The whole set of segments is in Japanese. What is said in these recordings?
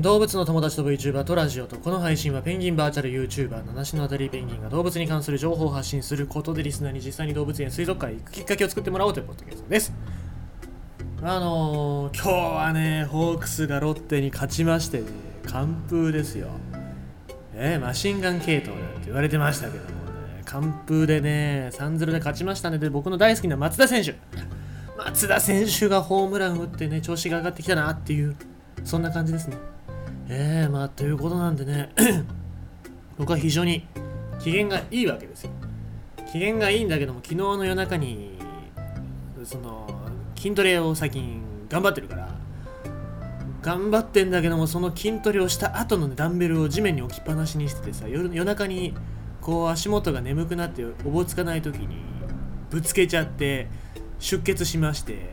動物の友達と VTuber とラジオとこの配信はペンギンバーチャル YouTuber 七種のあたりペンギンが動物に関する情報を発信することでリスナーに実際に動物園水族館へ行くきっかけを作ってもらおうというポッドキャストです。あのー、今日はねホークスがロッテに勝ちましてね完封ですよ。えー、マシンガン系統なんて言われてましたけどもね。完封でね3-0で勝ちましたね。で僕の大好きな松田選手。松田選手がホームラン打ってね調子が上がってきたなっていうそんな感じですね。えー、まあということなんでね 僕は非常に機嫌がいいわけですよ。機嫌がいいんだけども昨日の夜中にその筋トレを最近頑張ってるから頑張ってんだけどもその筋トレをした後の、ね、ダンベルを地面に置きっぱなしにしててさ夜夜中にこう足元が眠くなっておぼつかない時にぶつけちゃって出血しまして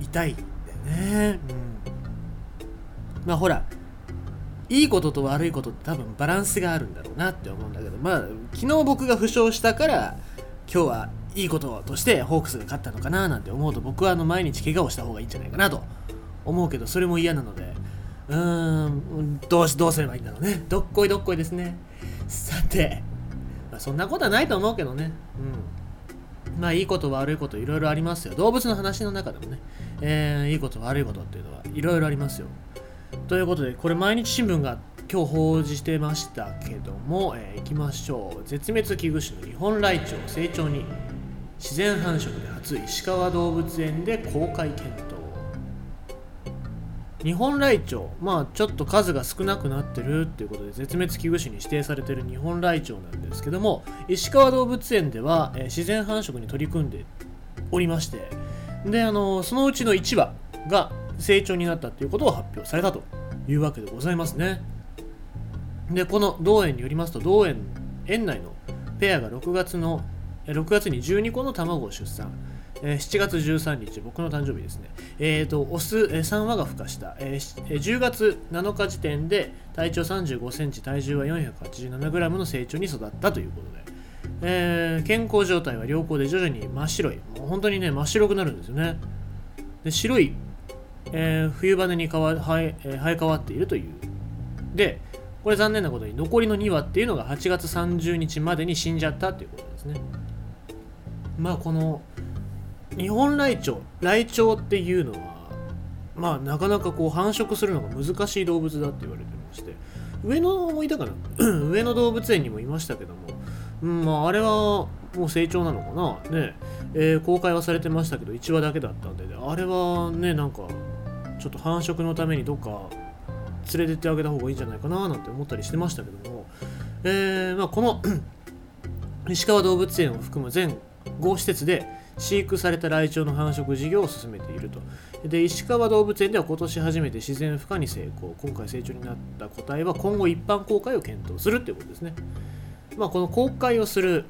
痛いんだよね。うん。まあほらいいことと悪いことって多分バランスがあるんだろうなって思うんだけどまあ昨日僕が負傷したから今日はいいこととしてホークスが勝ったのかななんて思うと僕はあの毎日怪我をした方がいいんじゃないかなと思うけどそれも嫌なので。うーんどうしどうすればいいんだろうね。どっこいどっこいですね。さて、まあ、そんなことはないと思うけどね。うん。まあいいこと悪いこといろいろありますよ。動物の話の中でもね、えー、いいこと悪いことっていうのはいろいろありますよ。ということで、これ毎日新聞が今日報じてましたけども、えー、いきましょう。絶滅危惧種の日本ライチョウ成長に自然繁殖で初石川動物園で公開検討。日本ライチョウ、まあちょっと数が少なくなってるっていうことで絶滅危惧種に指定されてる日本ライチョウなんですけども石川動物園では、えー、自然繁殖に取り組んでおりましてであのそのうちの1羽が成長になったということを発表されたというわけでございますね。で、この同園によりますと、同園、園内のペアが6月の、6月に12個の卵を出産。7月13日、僕の誕生日ですね。えっ、ー、と、オス3羽が孵化した。10月7日時点で体長35センチ、体重は 487g の成長に育ったということで、えー、健康状態は良好で徐々に真っ白い。もう本当にね、真っ白くなるんですよね。で白いえー、冬羽に変わ生え、生え変わっているという。で、これ残念なことに残りの2羽っていうのが8月30日までに死んじゃったっていうことですね。まあこの日本ライチョウ、ライチョウっていうのは、まあなかなかこう繁殖するのが難しい動物だって言われてまして、上野もいたかな？上野動物園にもいましたけども、うん、まああれはもう成長なのかな？ね、えー、公開はされてましたけど1話だけだったんで、ねあれはねなんかちょっと繁殖のためにどっか連れてってあげた方がいいんじゃないかななんて思ったりしてましたけども、えー、まあ、この 石川動物園を含む全5施設で飼育されたライチョウの繁殖事業を進めていると。で、石川動物園では今年初めて自然孵化に成功。今回成長になった個体は今後一般公開を検討するっていうことですね。まあ、この公開をする、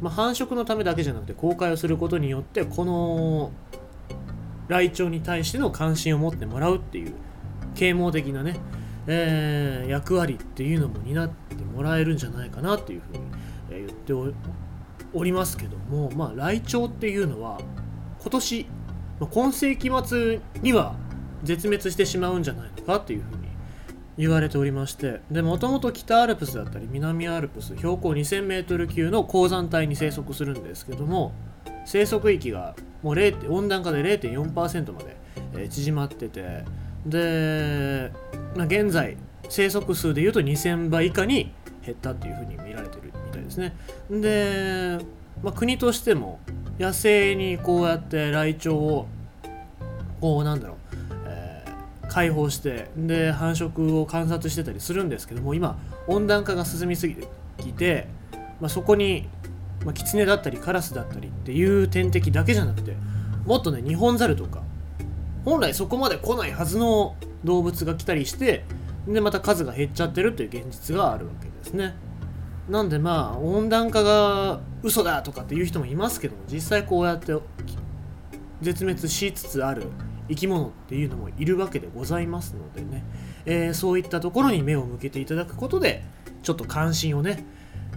まあ、繁殖のためだけじゃなくて公開をすることによって、このライチョウに対しての関心を持ってもらうっていう啓蒙的なね、えー、役割っていうのも担ってもらえるんじゃないかなっていうふうに、え言っておりますけどもまあライチョウっていうのは今年、ま、今世紀末には絶滅してしまうんじゃないのかっていうふうに言われておりましてでもともと北アルプスだったり南アルプス標高 2000m 級の高山帯に生息するんですけども生息域がもう0温暖化で0.4%まで、縮まっててで、まあ、現在生息数でいうと2000倍以下に減ったっていうふうに見られてるみたいですね。で、まあ、国としても野生にこうやってライチョウをこうなんだろう、解放してで繁殖を観察してたりするんですけども今温暖化が進みすぎてきて、まあ、そこにまあ、キツネだったりカラスだったりっていう天敵だけじゃなくてもっとねニホンザルとか本来そこまで来ないはずの動物が来たりしてでまた数が減っちゃってるという現実があるわけですね。なんでまあ温暖化が嘘だとかっていう人もいますけども実際こうやって絶滅しつつある生き物っていうのもいるわけでございますのでね、えー、そういったところに目を向けていただくことでちょっと関心をね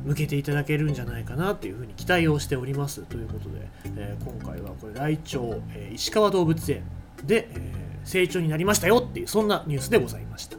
向けていただけるんじゃないかなというふうに期待をしておりますということで、えー、今回はこれライチョウ、えー、石川動物園で、えー、成長になりましたよっていうそんなニュースでございました。